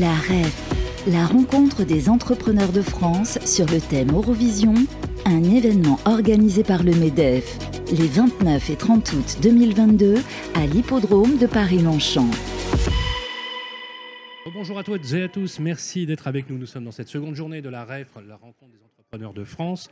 La REF, la rencontre des entrepreneurs de France sur le thème Eurovision, un événement organisé par le MEDEF les 29 et 30 août 2022 à l'hippodrome de Paris-Longchamp. Bonjour à toutes et à tous, merci d'être avec nous. Nous sommes dans cette seconde journée de la REF, la rencontre des entrepreneurs de France,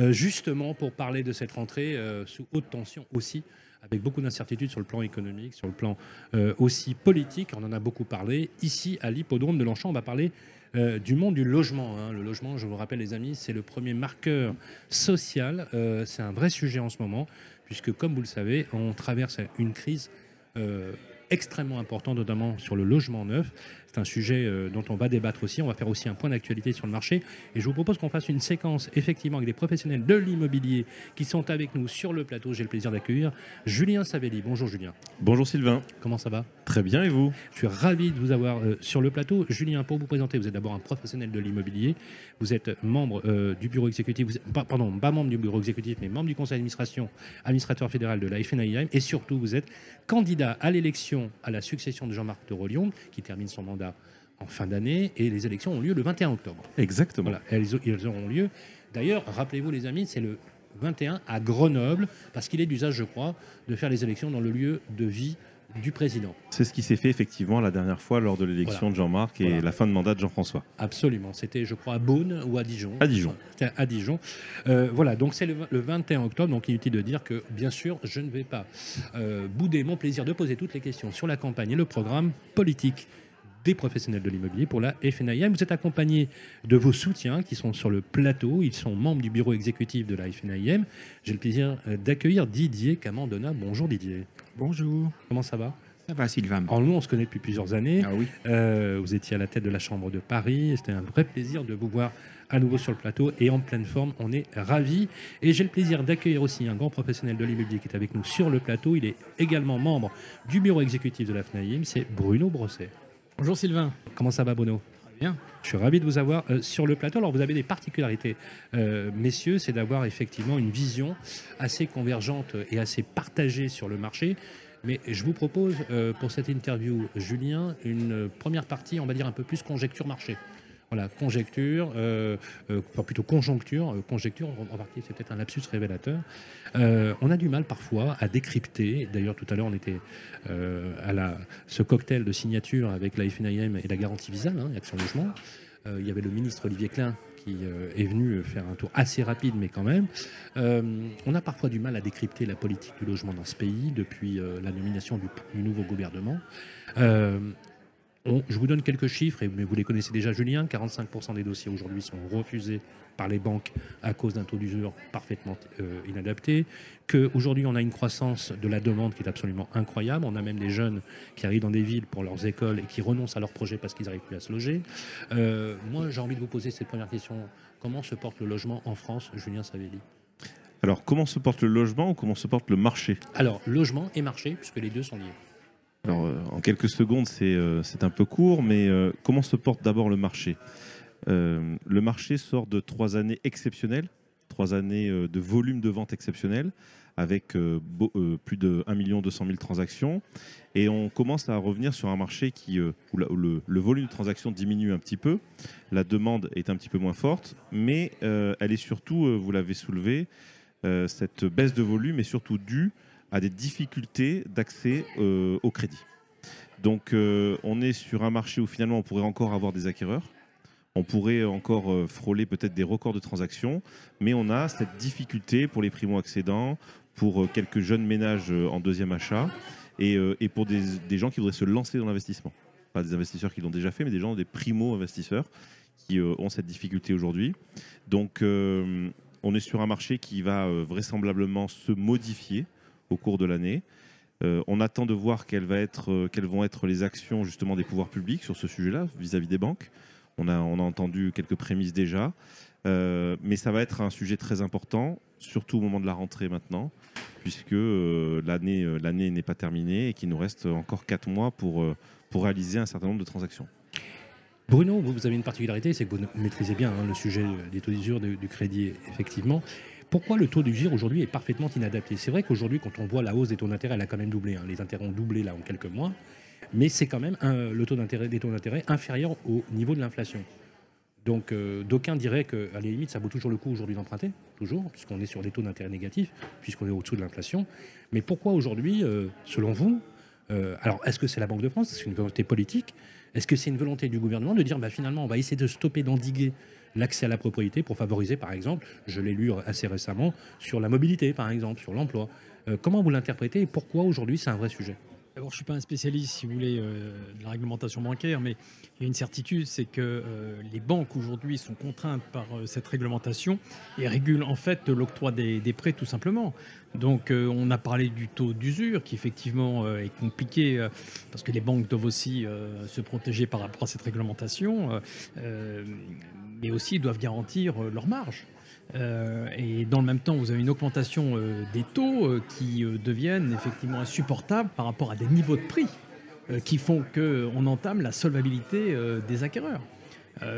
euh, justement pour parler de cette rentrée euh, sous haute tension aussi avec beaucoup d'incertitudes sur le plan économique, sur le plan euh, aussi politique. On en a beaucoup parlé. Ici, à l'hippodrome de Longchamp, on va parler euh, du monde du logement. hein. Le logement, je vous rappelle, les amis, c'est le premier marqueur social. Euh, c'est un vrai sujet en ce moment, puisque, comme vous le savez, on traverse une crise extrêmement importante, notamment sur le logement neuf. C'est un sujet euh, dont on va débattre aussi. On va faire aussi un point d'actualité sur le marché. Et je vous propose qu'on fasse une séquence, effectivement, avec des professionnels de l'immobilier qui sont avec nous sur le plateau. J'ai le plaisir d'accueillir Julien Savelli. Bonjour Julien. Bonjour Sylvain. Comment ça va? Très bien et vous? Je suis ravi de vous avoir euh, sur le plateau. Julien, pour vous présenter, vous êtes d'abord un professionnel de l'immobilier. Vous êtes membre euh, du bureau exécutif, vous êtes- pas- pardon, pas membre du bureau exécutif, mais membre du conseil d'administration, administrateur fédéral de la FNIM. Et surtout, vous êtes candidat à l'élection à la succession de Jean-Marc de Rollion, qui termine son mandat en fin d'année. Et les élections ont lieu le 21 octobre. Exactement. Voilà, elles, elles auront lieu. D'ailleurs, rappelez-vous les amis, c'est le 21 à Grenoble, parce qu'il est d'usage, je crois, de faire les élections dans le lieu de vie du président. C'est ce qui s'est fait effectivement la dernière fois lors de l'élection Voilà. de Jean-Marc et Voilà. la fin de mandat de Jean-François. Absolument. C'était, je crois, à Beaune ou à Dijon. À Dijon. À Dijon. Euh, voilà, donc c'est le, le 21 octobre. Donc inutile de dire que, bien sûr, je ne vais pas euh, bouder mon plaisir de poser toutes les questions sur la campagne et le programme politique des professionnels de l'immobilier pour la FNIM. Vous êtes accompagné de vos soutiens qui sont sur le plateau. Ils sont membres du bureau exécutif de la FNIM. J'ai le plaisir euh, d'accueillir Didier Camandona. Bonjour Didier. Bonjour. Comment ça va? Ça va, Sylvain Alors nous, on se connaît depuis plusieurs années. Ah oui. Euh, vous étiez à la tête de la Chambre de Paris. C'était un vrai plaisir de vous voir à nouveau sur le plateau et en pleine forme. On est ravis. Et j'ai le plaisir d'accueillir aussi un grand professionnel de l'immobilier qui est avec nous sur le plateau. Il est également membre du bureau exécutif de la FNAIM. C'est Bruno Brosset. Bonjour, Sylvain. Comment ça va, Bruno? Très bien. je suis ravi de vous avoir euh, sur le plateau. Alors, vous avez des particularités, euh, messieurs, c'est d'avoir effectivement une vision assez convergente et assez partagée sur le marché. Mais je vous propose euh, pour cette interview, Julien, une première partie, on va dire un peu plus conjecture marché. Voilà, conjecture, euh, euh, plutôt conjoncture, euh, conjecture, en partie c'est peut-être un lapsus révélateur. Euh, on a du mal parfois à décrypter. D'ailleurs, tout à l'heure, on était euh, à la, ce cocktail de signature avec la FNIM et la garantie Visa, hein, Action Logement. Il y avait le ministre Olivier Klein qui est venu faire un tour assez rapide, mais quand même. On a parfois du mal à décrypter la politique du logement dans ce pays depuis la nomination du, nouveau gouvernement. On- je vous donne quelques chiffres, et, mais vous les connaissez déjà, Julien. 45% des dossiers aujourd'hui sont refusés par les banques à cause d'un taux d'usure parfaitement euh, inadapté. Qu'aujourd'hui, on a une croissance de la demande qui est absolument incroyable. On a même des jeunes qui arrivent dans des villes pour leurs écoles et qui renoncent à leurs projets parce qu'ils n'arrivent plus à se loger. Euh, moi, j'ai envie de vous poser cette première question. Comment se porte le logement en France, Julien Savelli? Alors comment se porte le logement ou comment se porte le marché? Alors, logement et marché, puisque les deux sont liés. Alors euh, en quelques secondes c'est euh, c'est un peu court, mais euh, comment se porte d'abord le marché? Le marché sort de trois années exceptionnelles, trois années de volume de vente exceptionnel avec plus de 1 200 000 transactions. Et on commence à revenir sur un marché qui, où, le, volume de transactions diminue un petit peu. La demande est un petit peu moins forte, mais elle est surtout, vous l'avez soulevé, cette baisse de volume est surtout due à des difficultés d'accès euh, au crédit. Donc euh, on est sur un marché où finalement on pourrait encore avoir des acquéreurs, on pourrait encore euh, frôler peut-être des records de transactions, mais on a cette difficulté pour les primo-accédants, pour quelques jeunes ménages en deuxième achat, et, pour des, des gens qui voudraient se lancer dans l'investissement. Pas des investisseurs qui l'ont déjà fait, mais des gens, des primo-investisseurs qui ont cette difficulté aujourd'hui. Donc on est sur un marché qui va vraisemblablement se modifier au cours de l'année. Euh, on attend de voir euh, quelles vont être les actions justement des pouvoirs publics sur ce sujet-là vis-à-vis des banques. On a, entendu quelques prémices déjà, Euh, mais ça va être un sujet très important, surtout au moment de la rentrée maintenant, puisque l'année n'est pas terminée et qu'il nous reste encore quatre mois pour, pour réaliser un certain nombre de transactions. Bruno, vous, avez une particularité, c'est que vous maîtrisez bien hein, le sujet des taux d'usure, du, du crédit, effectivement. Pourquoi le taux d'usure aujourd'hui est parfaitement inadapté? C'est vrai qu'aujourd'hui, quand on voit la hausse des taux d'intérêt, elle a quand même doublé. hein. Les intérêts ont doublé là en quelques mois. Mais c'est quand même le taux d'intérêt, des taux d'intérêt inférieurs au niveau de l'inflation. Donc euh, d'aucuns diraient qu'à la limite, ça vaut toujours le coup aujourd'hui d'emprunter, toujours, puisqu'on est sur des taux d'intérêt négatifs, puisqu'on est au-dessous de l'inflation. Mais pourquoi aujourd'hui, euh, selon vous, euh, alors est-ce que c'est la Banque de France, c'est une volonté politique? Est-ce que c'est une volonté du gouvernement de dire bah, finalement on va essayer de stopper, d'endiguer l'accès à la propriété pour favoriser par exemple, je l'ai lu assez récemment, sur la mobilité par exemple, sur l'emploi Comment vous l'interprétez et pourquoi aujourd'hui c'est un vrai sujet? D'abord, je ne suis pas un spécialiste, si vous voulez, euh, de la réglementation bancaire, mais il y a une certitude, c'est que euh, les banques aujourd'hui sont contraintes par euh, cette réglementation et régulent en fait l'octroi des, prêts tout simplement. Donc, on a parlé du taux d'usure qui effectivement est compliqué parce que les banques doivent aussi se protéger par rapport à cette réglementation, mais aussi doivent garantir leur marge. Euh, et dans le même temps, vous avez une augmentation euh, des taux euh, qui deviennent effectivement insupportables par rapport à des niveaux de prix qui font qu'on entame la solvabilité des acquéreurs.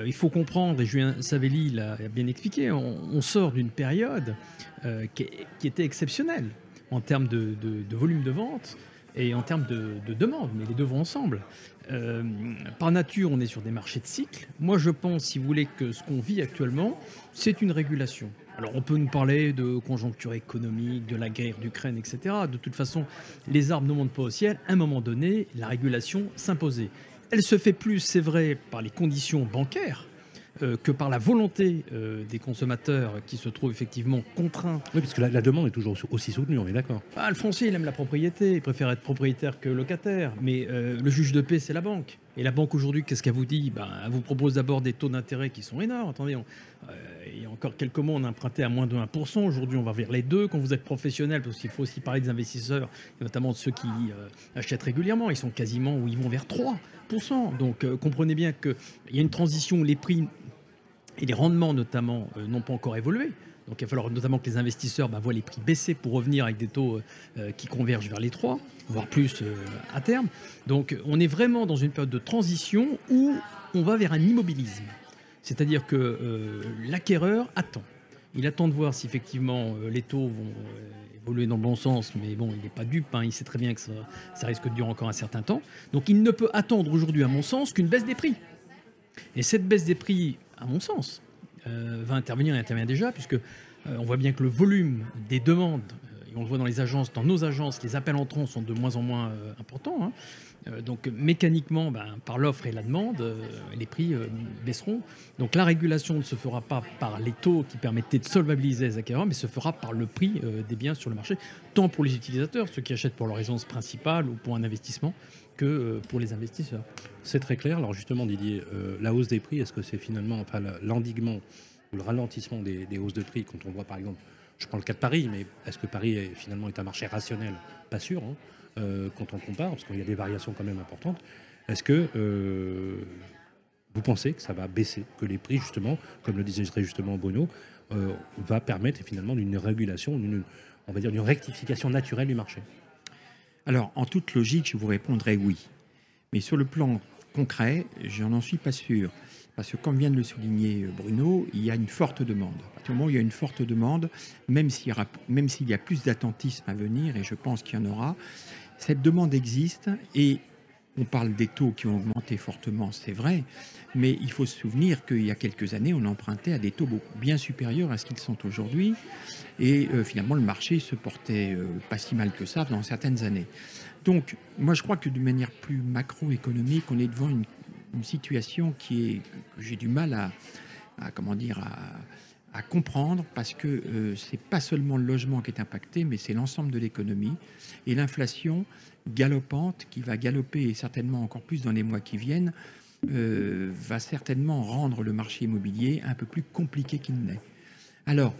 il faut comprendre, et Julien Savelli l'a bien expliqué, on, sort d'une période qui, était exceptionnelle en termes de, volume de vente et en termes de, de demande, mais les deux vont ensemble. Euh, par nature, on est sur des marchés de cycle. Moi, je pense, si vous voulez, que ce qu'on vit actuellement, c'est une régulation. Alors, on peut nous parler de conjoncture économique, de la guerre d'Ukraine, etc. De toute façon, les arbres ne montent pas au ciel. À un moment donné, la régulation s'imposait. Elle se fait plus, c'est vrai, par les conditions bancaires, que par la volonté euh, des consommateurs qui se trouvent effectivement contraints. Oui, parce que la, demande est toujours aussi soutenue, on est d'accord. Ah, le foncier, il aime la propriété, il préfère être propriétaire que locataire. Mais euh, le juge de paix, c'est la banque. Et la banque aujourd'hui, qu'est-ce qu'elle vous dit? Ben, Elle vous propose d'abord des taux d'intérêt qui sont énormes. Attendez, il y a encore quelques mois, on empruntait à moins de 1%. Aujourd'hui, on va vers les deux. Quand vous êtes professionnel, parce qu'il faut aussi parler des investisseurs, notamment de ceux qui achètent régulièrement, ils sont quasiment ou ils vont vers 3%. Donc comprenez bien qu'il y a une transition où les prix et les rendements notamment euh, n'ont pas encore évolué. Donc il va falloir notamment que les investisseurs bah, voient les prix baisser pour revenir avec des taux euh, qui convergent vers les 3, voire plus euh, à terme. Donc on est vraiment dans une période de transition où on va vers un immobilisme. C'est-à-dire que l'acquéreur attend. Il attend de voir si effectivement les taux vont évoluer dans le bon sens, mais bon, il n'est pas dupe, hein. il sait très bien que ça, risque de durer encore un certain temps. Donc il ne peut attendre aujourd'hui, à mon sens, qu'une baisse des prix. Et cette baisse des prix, à mon sens, euh, va intervenir et intervient déjà, puisque euh, on voit bien que le volume des demandes, on le voit dans les agences, dans nos agences, les appels entrants sont de moins en moins importants. Hein. donc mécaniquement, ben, par l'offre et la demande, les prix baisseront. Donc la régulation ne se fera pas par les taux qui permettaient de solvabiliser les acquéreurs, mais se fera par le prix des biens sur le marché, tant pour les utilisateurs, ceux qui achètent pour leur résidence principale ou pour un investissement, que euh, pour les investisseurs. C'est très clair. Alors justement, Didier, euh, la hausse des prix, est-ce que c'est finalement l'endiguement ou le ralentissement des, hausses de prix quand on voit par exemple, je prends le cas de Paris, mais est-ce que Paris est, finalement est un marché rationnel? Pas sûr, hein, euh, quand on compare, parce qu'il y a des variations quand même importantes. Est-ce que vous pensez que ça va baisser, que les prix, justement, comme le disait justement Bruno, va permettre finalement d'une régulation, on va dire d'une rectification naturelle du marché? Alors, en toute logique, je vous répondrai oui. Mais sur le plan concret, je n'en suis pas sûr. Parce que, comme vient de le souligner euh, Bruno, il y a une forte demande. À du moment il y a une forte demande, même s'il y, a plus d'attentisme à venir, et je pense qu'il y en aura, cette demande existe et on parle des taux qui ont augmenté fortement, c'est vrai, mais il faut se souvenir qu'il y a quelques années, on empruntait à des taux bien supérieurs à ce qu'ils sont aujourd'hui. Et euh, finalement, le marché se portait euh, pas si mal que ça dans certaines années. Donc, moi, je crois que de manière plus macroéconomique, on est devant une, situation qui est, que j'ai du mal à, comment dire, à, comprendre parce que euh, c'est pas seulement le logement qui est impacté, mais c'est l'ensemble de l'économie et l'inflation galopante qui va galoper et certainement encore plus dans les mois qui viennent euh, va certainement rendre le marché immobilier un peu plus compliqué qu'il n'est. Alors,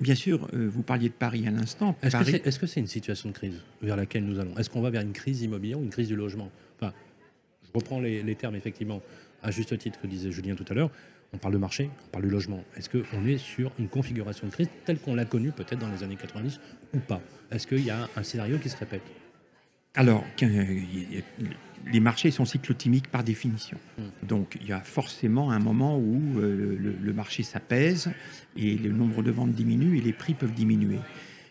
bien sûr, euh, vous parliez de Paris à l'instant. Est-ce que c'est une situation de crise vers laquelle nous allons? Est-ce qu'on va vers une crise immobilière ou une crise du logement? Enfin, je reprends les, termes effectivement à juste titre que disait Julien tout à l'heure. On parle de marché, on parle de logement. Est-ce qu'on est sur une configuration de crise telle qu'on l'a connue peut-être dans les années 90 ou pas? Est-ce qu'il y a un scénario qui se répète? Alors, les marchés sont cyclotimiques par définition. Hmm. Donc, il y a forcément un moment où euh, le, marché s'apaise et le nombre de ventes diminue et les prix peuvent diminuer.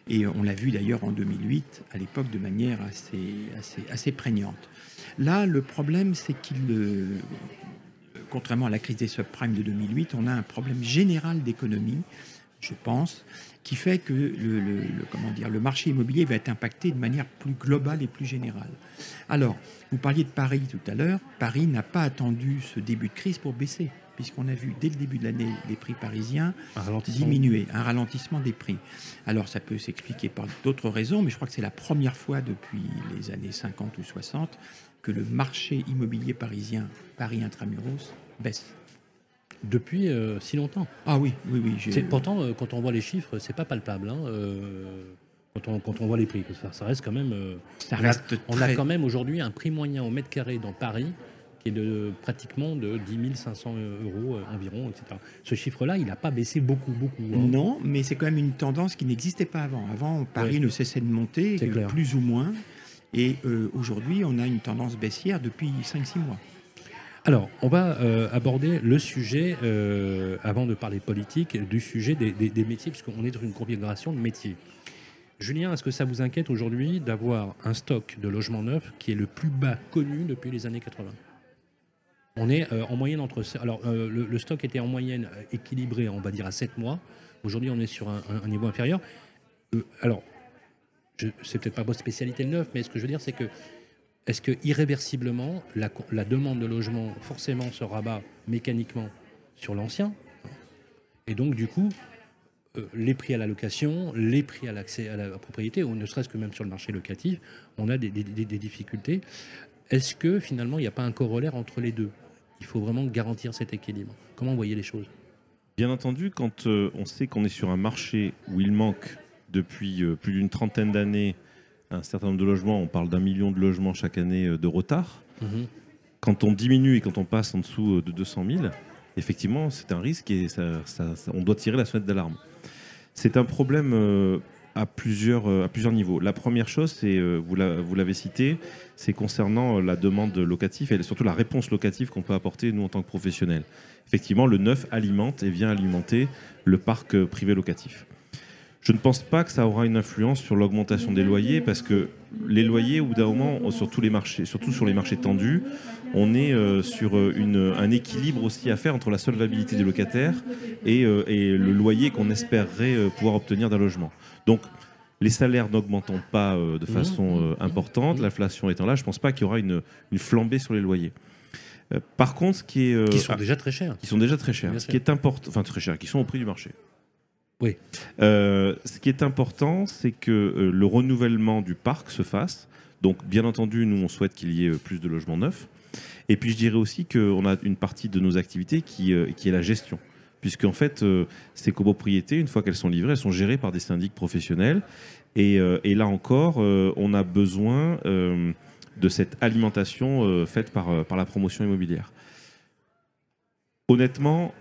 Et on l'a vu d'ailleurs en 2008, à l'époque, de manière assez, prégnante. Là, le problème, c'est qu'il, euh, contrairement à la crise des subprimes de 2008, on a un problème général d'économie, je pense, qui fait que le- comment dire, le marché immobilier va être impacté de manière plus globale et plus générale. Alors, vous parliez de Paris tout à l'heure. Paris n'a pas attendu ce début de crise pour baisser, puisqu'on a vu dès le début de l'année les prix parisiens Un diminuer, un ralentissement des prix. Alors ça peut s'expliquer par d'autres raisons, mais je crois que c'est la première fois depuis les années 50 ou 60 que le marché immobilier parisien, Paris intramuros, baisse. Depuis euh, si longtemps. Ah oui, oui, oui. Pourtant, euh, quand on voit les chiffres, c'est pas palpable. hein, euh, quand, on, quand on voit les prix, ça, ça reste quand même. ça on a- reste On a très- quand même aujourd'hui un prix moyen au mètre carré dans Paris qui est de pratiquement de 10 500 euros euh, environ, etc. Ce chiffre-là, il n'a pas baissé beaucoup, beaucoup. hein. Non, mais c'est quand même une tendance qui n'existait pas avant. Avant, Paris Ouais. ne cessait de monter, euh, plus ou moins. Et euh, aujourd'hui, on a une tendance baissière depuis 5-6 mois. Alors, on va euh, aborder le sujet, euh, avant de parler politique, du sujet des, des- des métiers, puisqu'on est dans une configuration de métiers. Julien, est-ce que ça vous inquiète aujourd'hui d'avoir un stock de logements neufs qui est le plus bas connu depuis les années 80 On est euh, en moyenne entre... Alors, euh, le, stock était en moyenne euh, équilibré, on va dire, à 7 mois. Aujourd'hui, on est sur un, niveau inférieur. Alors, c'est peut-être pas votre spécialité le neuf, mais ce que je veux dire, c'est que est-ce que irréversiblement, la, demande de logement forcément se rabat mécaniquement sur l'ancien? Et donc, du coup, les prix à la location, les prix à l'accès à la propriété, ou ne serait-ce que même sur le marché locatif, on a des difficultés. Est-ce que finalement, il n'y a pas un corollaire entre les deux? Il faut vraiment garantir cet équilibre. Comment vous voyez les choses? Bien entendu, quand euh, on sait qu'on est sur un marché où il manque depuis euh, plus d'une trentaine d'années un certain nombre de logements, on parle d'un million de logements chaque année euh, de retard, quand on diminue et quand on passe en dessous de 200 000, effectivement, c'est un risque et ça- ça- ça- on doit tirer la sonnette d'alarme. C'est un problème à, plusieurs, euh, à plusieurs niveaux. La première chose, euh, vous la- vous l'avez cité, c'est concernant euh, la demande locative et surtout la réponse locative qu'on peut apporter, nous, en tant que professionnels. Effectivement, le neuf alimente et vient alimenter le parc privé locatif. Je ne pense pas que ça aura une influence sur l'augmentation des loyers parce que les loyers, au bout d'un moment, sur tous les marchés, surtout sur les marchés tendus, on est euh, sur euh, une- un équilibre aussi à faire entre la solvabilité des locataires et, euh, et le loyer qu'on espérerait euh, pouvoir obtenir d'un logement. Donc, les salaires n'augmentant pas de façon euh, importante, l'inflation étant là, je ne pense pas qu'il y aura une, une flambée sur les loyers. Par contre, ce qui est Qui sont déjà très chers. qui sont déjà très chers. Bien Ce qui est important, enfin très chers, qui sont au prix du marché. Oui. Euh, ce qui est important, c'est que euh, le renouvellement du parc se fasse. Donc, bien entendu, nous, on souhaite qu'il y ait euh, plus de logements neufs. Et puis, je dirais aussi qu'on a une partie de nos activités qui, qui est la gestion. Puisqu'en fait, ces copropriétés, une fois qu'elles sont livrées, elles sont gérées par des syndics professionnels. Et, là encore, on a besoin de cette alimentation faite par, par la promotion immobilière. Honnêtement,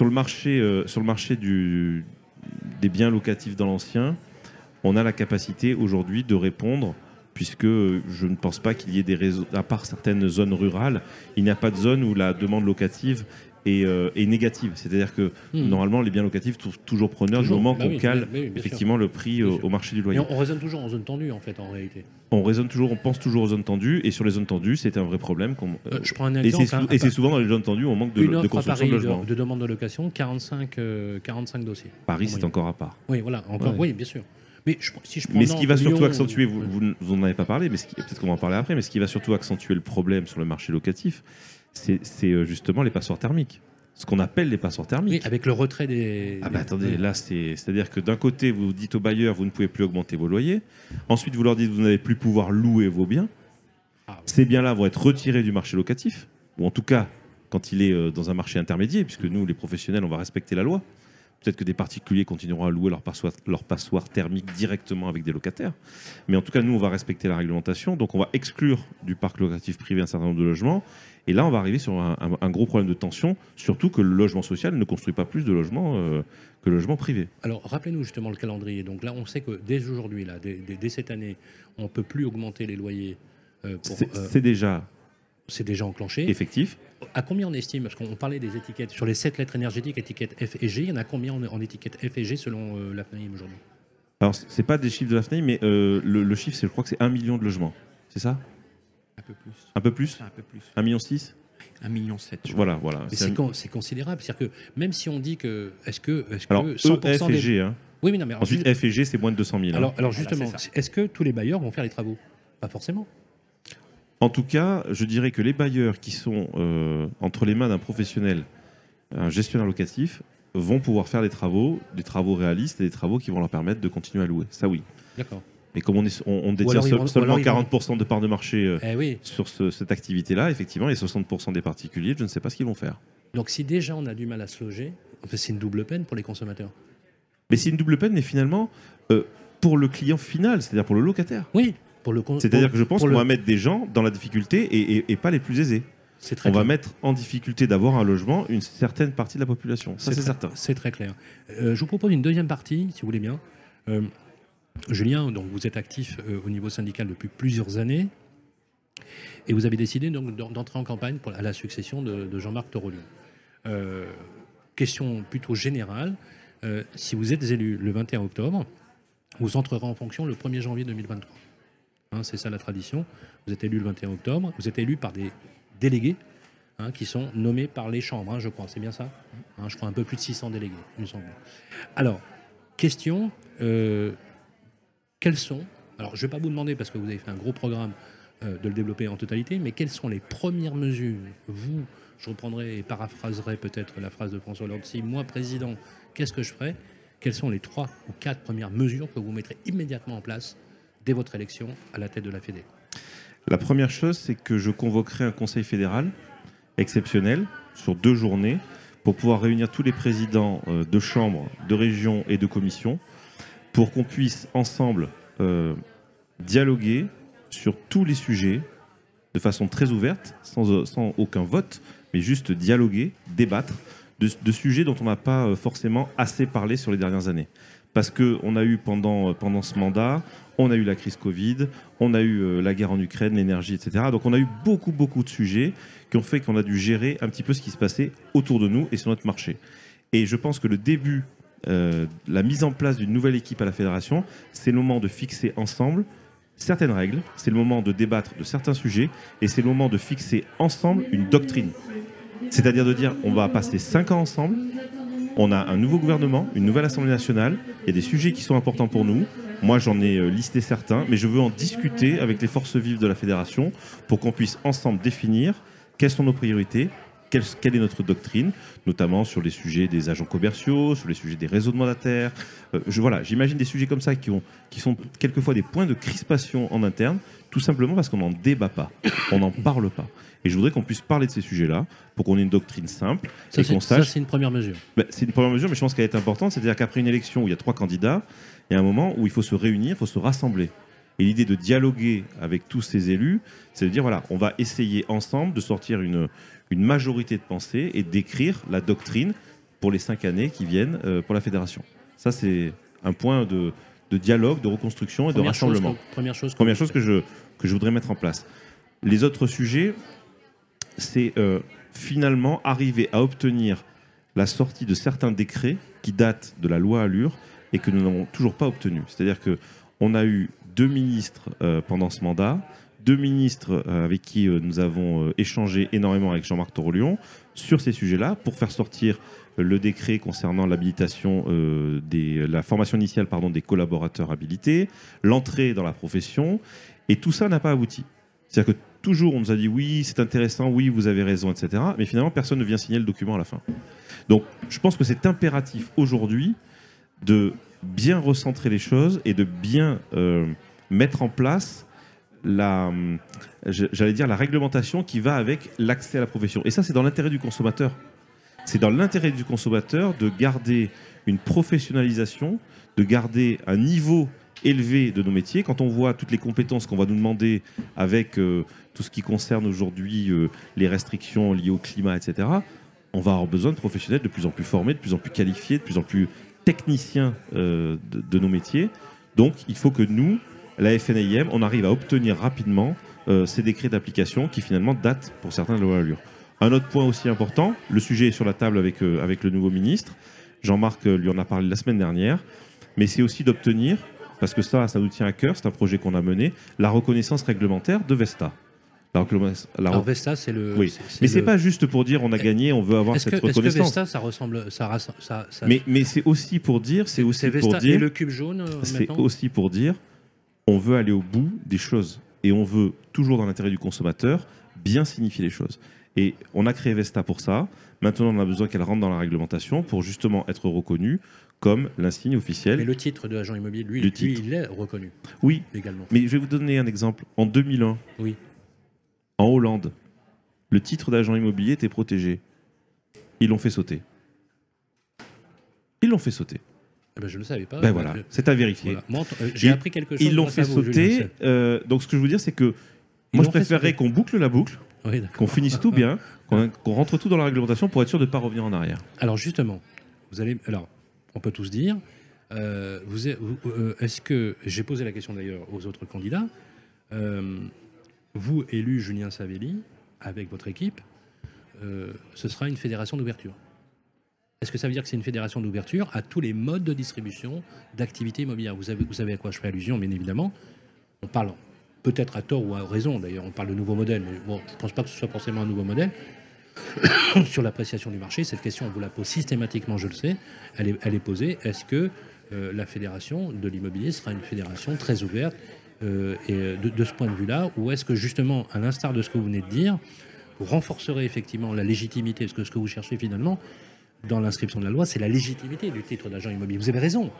sur le marché, euh, des biens locatifs dans l'ancien, on a la capacité aujourd'hui de répondre, puisque je ne pense pas qu'il y ait des réseaux, à part certaines zones rurales, il n'y a pas de zone où la demande locative est, euh, est négative. C'est-à-dire que Hmm. normalement, les biens locatifs trouvent toujours preneurs Toujours, du moment bah qu'on oui, cale oui, sûr. effectivement le prix au, marché du loyer. on, on raisonne toujours en zone tendue, en fait, en réalité. On raisonne toujours, on pense toujours aux zones tendues, et sur les zones tendues, c'est un vrai problème. Euh, je prends un et exemple. c'est hein, et c'est souvent dans les zones tendues, on manque de, une de offre à construction Paris de de, logements. de demande de location, 45, euh, 45 dossiers. Paris, c'est encore à part. Oui, voilà, encore, Ouais. oui, bien sûr. Mais je, si je Mais ce qui va surtout Lyon, accentuer, vous, vous, vous n'en avez pas parlé, mais peut-être qu'on va en parler après, mais ce qui va surtout accentuer le problème sur le marché locatif, c'est euh, justement les passoires thermiques. Ce qu'on appelle les passoires Oui, thermiques. avec le retrait des. Ah bah attendez, là c'est c'est-à-dire que d'un côté vous dites aux bailleurs vous ne pouvez plus augmenter vos loyers, ensuite vous leur dites vous n'allez plus pouvoir louer vos biens. Ah oui. Ces biens-là vont être retirés du marché locatif, ou en tout cas quand il est euh, dans un marché intermédiaire, puisque nous les professionnels on va respecter la loi. Peut-être que des particuliers continueront à louer leur passoire, leur passoire thermique directement avec des locataires. Mais en tout cas, nous, on va respecter la réglementation. Donc, on va exclure du parc locatif privé un certain nombre de logements. Et là, on va arriver sur un, un- un gros problème de tension, surtout que le logement social ne construit pas plus de logements euh, que le logement privé. Alors, rappelez-nous justement le calendrier. Donc là, on sait que dès aujourd'hui, là, dès, dès- dès cette année, on ne peut plus augmenter les loyers. euh, C'est euh, c'est déjà c'est déjà enclenché. effectif. À combien on estime Parce qu'on parlait des étiquettes. Sur les sept lettres énergétiques, étiquettes F et G, il y en a combien en, en étiquette F et G selon euh, aujourd'hui? Alors, c'est pas des chiffres de la FNAIM, mais euh, le, le chiffre, c'est, je crois que c'est 1 million de logements. C'est ça? Un peu plus. Un peu plus? Un peu plus. 1 million 6 1,7 million. je Voilà, voilà. Mais C'est c'est un- con- c'est considérable. C'est-à-dire que même si on dit que. Est-ce que, est Alors, que E, 100% F et des. G. Hein. Oui, mais non, mais alors, Ensuite, F et G, c'est moins de 200 000. hein. alors, alors Voilà, justement, est-ce que tous les bailleurs vont faire les travaux? Pas forcément. En tout cas, je dirais que les bailleurs qui sont euh, entre les mains d'un professionnel, un gestionnaire locatif, vont pouvoir faire des travaux, des travaux réalistes et des travaux qui vont leur permettre de continuer à louer. Ça, oui. D'accord. Mais comme on, est, on, on détient seul- vont- seulement alors ils 40% de part de marché euh, Eh oui. sur ce- cette activité-là, effectivement, les 60% des particuliers, je ne sais pas ce qu'ils vont faire. Donc si déjà on a du mal à se loger, c'est une double peine pour les consommateurs. Mais c'est une double peine, mais finalement, euh, pour le client final, c'est-à-dire pour le locataire. Oui. Pour le con- C'est-à-dire que je pense qu'on le- va mettre des gens dans la difficulté et, et- et pas les plus aisés. Très On va mettre en difficulté d'avoir un logement une certaine partie de la population. Ça, c'est très- certain. C'est très clair. Euh, je vous propose une deuxième partie, si vous voulez bien. Euh, Julien, donc vous êtes actif euh, au niveau syndical depuis plusieurs années et vous avez décidé donc d'en- d'entrer en campagne pour, à la succession de, de Jean-Marc Torolion. Question plutôt générale. si vous êtes élu le 21 octobre, vous entrerez en fonction le 1er janvier 2023. Hein, c'est ça la tradition. Vous êtes élu le 21 octobre. Vous êtes élu par des délégués hein, qui sont nommés par les chambres, hein, je crois. C'est bien ça? Je crois un peu plus de 600 délégués, il me semble. Alors, question euh, quels sont, alors je ne vais pas vous demander parce que vous avez fait un gros programme euh, de le développer en totalité, mais quelles sont les premières mesures, vous, je reprendrai et paraphraserai peut-être la phrase de François Hollande, moi président, qu'est-ce que je ferai Quelles sont les trois ou quatre premières mesures que vous mettrez immédiatement en place dès votre élection à la tête de la Fédé La première chose, c'est que je convoquerai un conseil fédéral exceptionnel sur deux journées pour pouvoir réunir tous les présidents euh, de chambres, de régions et de commissions pour qu'on puisse ensemble euh, dialoguer sur tous les sujets de façon très ouverte, sans, sans aucun vote, mais juste dialoguer, débattre de, sujets dont on n'a pas euh, forcément assez parlé sur les dernières années. Parce qu'on a eu pendant, pendant ce mandat, on a eu la crise Covid, on a eu euh, la guerre en Ukraine, l'énergie, etc. Donc on a eu beaucoup, beaucoup de sujets qui ont fait qu'on a dû gérer un petit peu ce qui se passait autour de nous et sur notre marché. Et je pense que le début, euh, la mise en place d'une nouvelle équipe à la fédération, c'est le moment de fixer ensemble certaines règles, c'est le moment de débattre de certains sujets et c'est le moment de fixer ensemble une doctrine. C'est-à-dire de dire on va passer cinq ans ensemble, on a un nouveau gouvernement, une nouvelle Assemblée nationale, il y a des sujets qui sont importants pour nous. Moi, j'en ai euh, listé certains, mais je veux en discuter avec les forces vives de la fédération pour qu'on puisse ensemble définir quelles sont nos priorités, quelle, quelle est notre doctrine, notamment sur les sujets des agents commerciaux, sur les sujets des réseaux de mandataires. Euh, je, voilà, j'imagine des sujets comme ça qui, ont, qui sont quelquefois des points de crispation en interne, tout simplement parce qu'on n'en débat pas, on n'en parle pas. Et je voudrais qu'on puisse parler de ces sujets-là pour qu'on ait une doctrine simple Ça, et qu'on ça, sache c'est une première mesure. ben, c'est une première mesure, mais je pense qu'elle est importante. C'est-à-dire qu'après une élection où il y a trois candidats, il y a un moment où il faut se réunir, il faut se rassembler. Et l'idée de dialoguer avec tous ces élus, c'est de dire voilà, on va essayer ensemble de sortir une, une majorité de pensée et d'écrire la doctrine pour les cinq années qui viennent euh, pour la fédération. Ça, c'est un point de, de dialogue, de reconstruction et de chose rassemblement. que- première chose. que Première chose que je, que je voudrais mettre en place. Les autres sujets, c'est euh, finalement arriver à obtenir la sortie de certains décrets qui datent de la loi Allure et que nous n'avons toujours pas obtenu. C'est-à-dire que on a eu deux ministres euh, pendant ce mandat, deux ministres euh, avec qui euh, nous avons euh, échangé énormément avec Jean-Marc Torolion sur ces sujets-là pour faire sortir le décret concernant l'habilitation euh, la formation initiale pardon des collaborateurs habilités, l'entrée dans la profession et tout ça n'a pas abouti. C'est-à-dire que toujours on nous a dit oui, c'est intéressant, oui, vous avez raison, etc. Mais finalement personne ne vient signer le document à la fin. Donc je pense que c'est impératif aujourd'hui de bien recentrer les choses et de bien mettre en place la, je- j'allais dire la réglementation qui va avec l'accès à la profession. Et ça, c'est dans l'intérêt du consommateur. C'est dans l'intérêt du consommateur de garder une professionnalisation, de garder un niveau élevé de nos métiers. Quand on voit toutes les compétences qu'on va nous demander avec euh, tout ce qui concerne aujourd'hui euh, les restrictions liées au climat, etc., on va avoir besoin de professionnels de plus en plus formés, de plus en plus qualifiés, de plus en plus techniciens euh, de nos métiers. Donc, il faut que nous, la FNIM, on arrive à obtenir rapidement euh, ces décrets d'application qui finalement datent pour certains de la loi Allure. Un autre point aussi important, le sujet est sur la table avec, euh, avec le nouveau ministre. Jean-Marc euh, lui en a parlé la semaine dernière, mais c'est aussi d'obtenir, parce que ça, ça nous tient à cœur, c'est un projet qu'on a mené, la reconnaissance réglementaire de Vesta. La reconnaissance- la Alors Vesta, c'est le. Oui. Mais c'est le- pas juste pour dire on a gagné, on veut avoir Est-ce que, cette est-ce que reconnaissance. Vesta, ça ressemble, ça, ça, ça- Mais, mais c'est aussi pour dire, c'est aussi c'est pour Vesta dire, et le cube jaune c'est aussi pour dire, on veut aller au bout des choses et on veut toujours dans l'intérêt du consommateur bien signifier les choses. Et on a créé Vesta pour ça. Maintenant, on a besoin qu'elle rentre dans la réglementation pour justement être reconnue comme l'insigne Mais officiel. le titre de agent immobilier, lui, lui, il est reconnu Oui, également. mais je vais vous donner un exemple. En 2001, Oui. en Hollande, le titre d'agent immobilier était protégé. Ils l'ont fait sauter. Ils l'ont fait sauter. Eh ben, je ne le savais pas. Ben voilà, c'est à vérifier. voilà. Euh, J'ai appris quelque chose. Ils l'ont fait vous, sauter. Euh, donc ce que je veux dire, c'est que Ils moi je préférerais qu'on boucle la boucle, Oui, qu'on finisse tout bien, qu'on rentre tout dans la réglementation pour être sûr de ne pas revenir en arrière. Alors justement, vous allez. Alors, on peut tous dire. euh, vous euh, Est-ce que j'ai posé la question d'ailleurs aux autres candidats Vous élu Julien Savelli avec votre équipe, ce sera une fédération d'ouverture. Est-ce que ça veut dire que c'est une fédération d'ouverture à tous les modes de distribution d'activités immobilières? Vous, savez- à quoi je fais allusion, bien évidemment. On parle peut-être à tort ou à raison, d'ailleurs, on parle de nouveau modèle, mais bon, je ne pense pas que ce soit forcément un nouveau modèle. Sur l'appréciation du marché, cette question, on vous la pose systématiquement, je le sais, elle est, elle est posée. Est-ce que euh, la fédération de l'immobilier sera une fédération très ouverte euh, et euh, de, de ce point de vue-là, ou est-ce que justement, à l'instar de ce que vous venez de dire, vous renforcerez effectivement la légitimité, parce que ce que vous cherchez finalement dans l'inscription de la loi, c'est la légitimité du titre d'agent immobilier. Vous avez raison.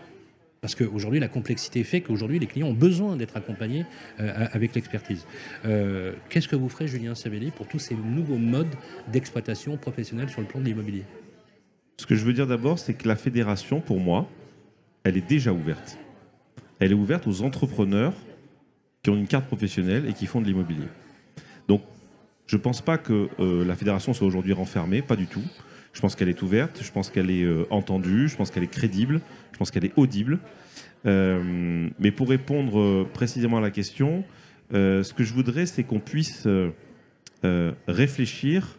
Parce qu'aujourd'hui, la complexité fait qu'aujourd'hui, les clients ont besoin d'être accompagnés euh, avec l'expertise. Euh, Qu'est-ce que vous ferez, Julien Savelli, pour tous ces nouveaux modes d'exploitation professionnelle sur le plan de l'immobilier? Ce que je veux dire d'abord, c'est que la fédération, pour moi, elle est déjà ouverte. Elle est ouverte aux entrepreneurs qui ont une carte professionnelle et qui font de l'immobilier. Donc, je ne pense pas que euh, la fédération soit aujourd'hui renfermée, pas du tout. Je pense qu'elle est ouverte, je pense qu'elle est euh, entendue, je pense qu'elle est crédible, je pense qu'elle est audible. Euh, mais pour répondre euh, précisément à la question, ce que je voudrais, c'est qu'on puisse réfléchir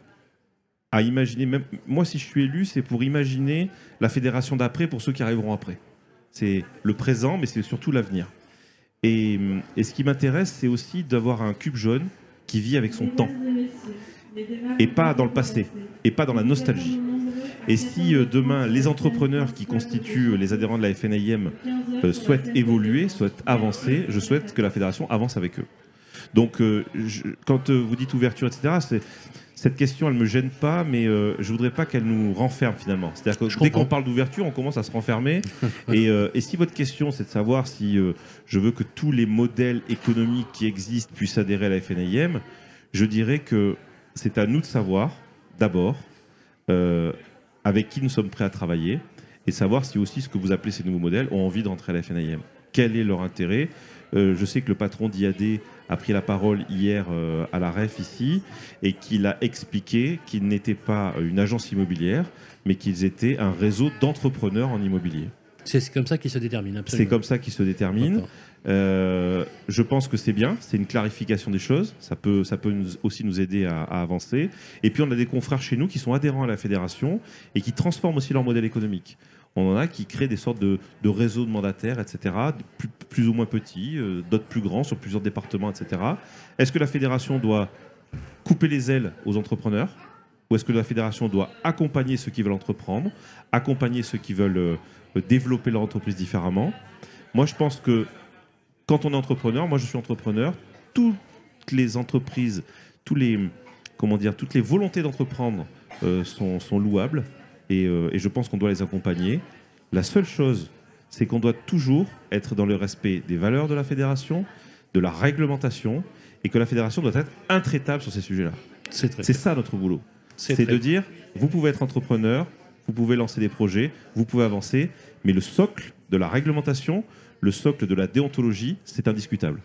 à imaginer, même moi si je suis élu, c'est pour imaginer la fédération d'après pour ceux qui arriveront après. C'est le présent, mais c'est surtout l'avenir. Et, et ce qui m'intéresse, c'est aussi d'avoir un cube jaune qui vit avec son temps, et pas dans le passé, et pas dans la nostalgie. Et si euh, demain, les entrepreneurs qui constituent les adhérents de la FNIM euh, souhaitent évoluer, souhaitent avancer, je souhaite que la fédération avance avec eux. Donc, euh, je- quand euh, vous dites ouverture, etc., cette question, elle me gêne pas, mais euh, je voudrais pas qu'elle nous renferme finalement. C'est-à-dire que Je dès qu'on parle d'ouverture, on commence à se renfermer. et, euh, et si votre question, c'est de savoir si euh, je veux que tous les modèles économiques qui existent puissent adhérer à la FNIM, je dirais que c'est à nous de savoir, d'abord, euh, avec qui nous sommes prêts à travailler, et savoir si aussi ce que vous appelez ces nouveaux modèles ont envie de rentrer à la FNIM. Quel est leur intérêt? Euh, Je sais que le patron d'IAD a pris la parole hier euh, à la REF ici, et qu'il a expliqué qu'ils n'étaient pas une agence immobilière, mais qu'ils étaient un réseau d'entrepreneurs en immobilier. C'est comme ça qu'il se détermine, C'est comme ça qu'ils se déterminent. Euh, je pense que c'est bien, c'est une clarification des choses, ça peut, ça peut aussi nous aider à, avancer. Et puis on a des confrères chez nous qui sont adhérents à la fédération et qui transforment aussi leur modèle économique. On en a qui créent des sortes de, de réseaux de mandataires, etc., plus, plus ou moins petits, euh, d'autres plus grands sur plusieurs départements, etc. Est-ce que la fédération doit couper les ailes aux entrepreneurs ou est-ce que la fédération doit accompagner ceux qui veulent entreprendre, accompagner ceux qui veulent euh, développer leur entreprise différemment? Moi, je pense que quand on est entrepreneur, moi je suis entrepreneur, toutes les entreprises, tous les, comment dire, toutes les volontés d'entreprendre euh, sont, sont louables et, euh, et je pense qu'on doit les accompagner. La seule chose, c'est qu'on doit toujours être dans le respect des valeurs de la fédération, de la réglementation et que la fédération doit être intraitable sur ces sujets-là. C'est ça notre boulot. C'est de dire, vous pouvez être entrepreneur, vous pouvez lancer des projets, vous pouvez avancer, mais le socle de la réglementation, le socle de la déontologie, c'est indiscutable.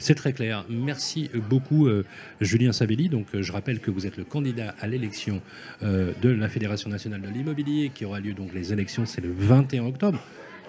C'est très clair. Merci beaucoup, euh, Julien Sabelli. Donc, euh, je rappelle que vous êtes le candidat à l'élection euh, de la Fédération nationale de l'immobilier qui aura lieu donc les élections, c'est le 21 octobre.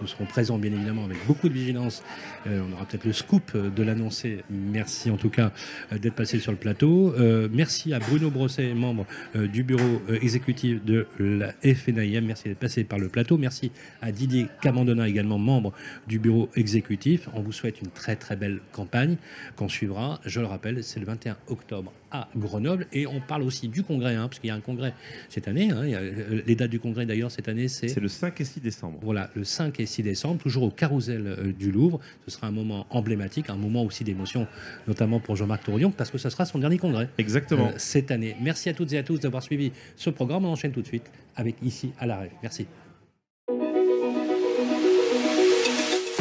Nous serons présents bien évidemment avec beaucoup de vigilance. Euh, on aura peut-être le scoop de l'annoncer. Merci en tout cas d'être passé sur le plateau. merci à Bruno Brosset, membre du bureau exécutif de la FNIM. Merci d'être passé par le plateau. Merci à Didier Camandona, également membre du bureau exécutif. On vous souhaite une très très belle campagne qu'on suivra. Je le rappelle, c'est le 21 octobre à Grenoble. Et on parle aussi du congrès, hein, parce qu'il y a un congrès cette année. Hein, euh, les dates du congrès d'ailleurs cette année, c'est. C'est le 5 et 6 décembre. Voilà, le 5 et 6 décembre, toujours au carrousel euh, du Louvre. Ce sera un moment emblématique, un moment aussi d'émotion, notamment pour Jean-Marc Tourillon, parce que ce sera son dernier congrès. Exactement. Euh, cette année. Merci à toutes et à tous d'avoir suivi ce programme. On enchaîne tout de suite avec Ici à la Rêve. Merci.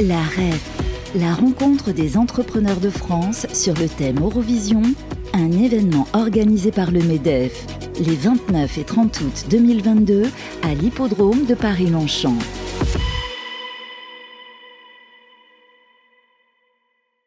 La Rêve, la rencontre des entrepreneurs de France sur le thème Eurovision un événement organisé par le MEDEF les 29 et 30 août 2022 à l'hippodrome de Paris-Longchamp.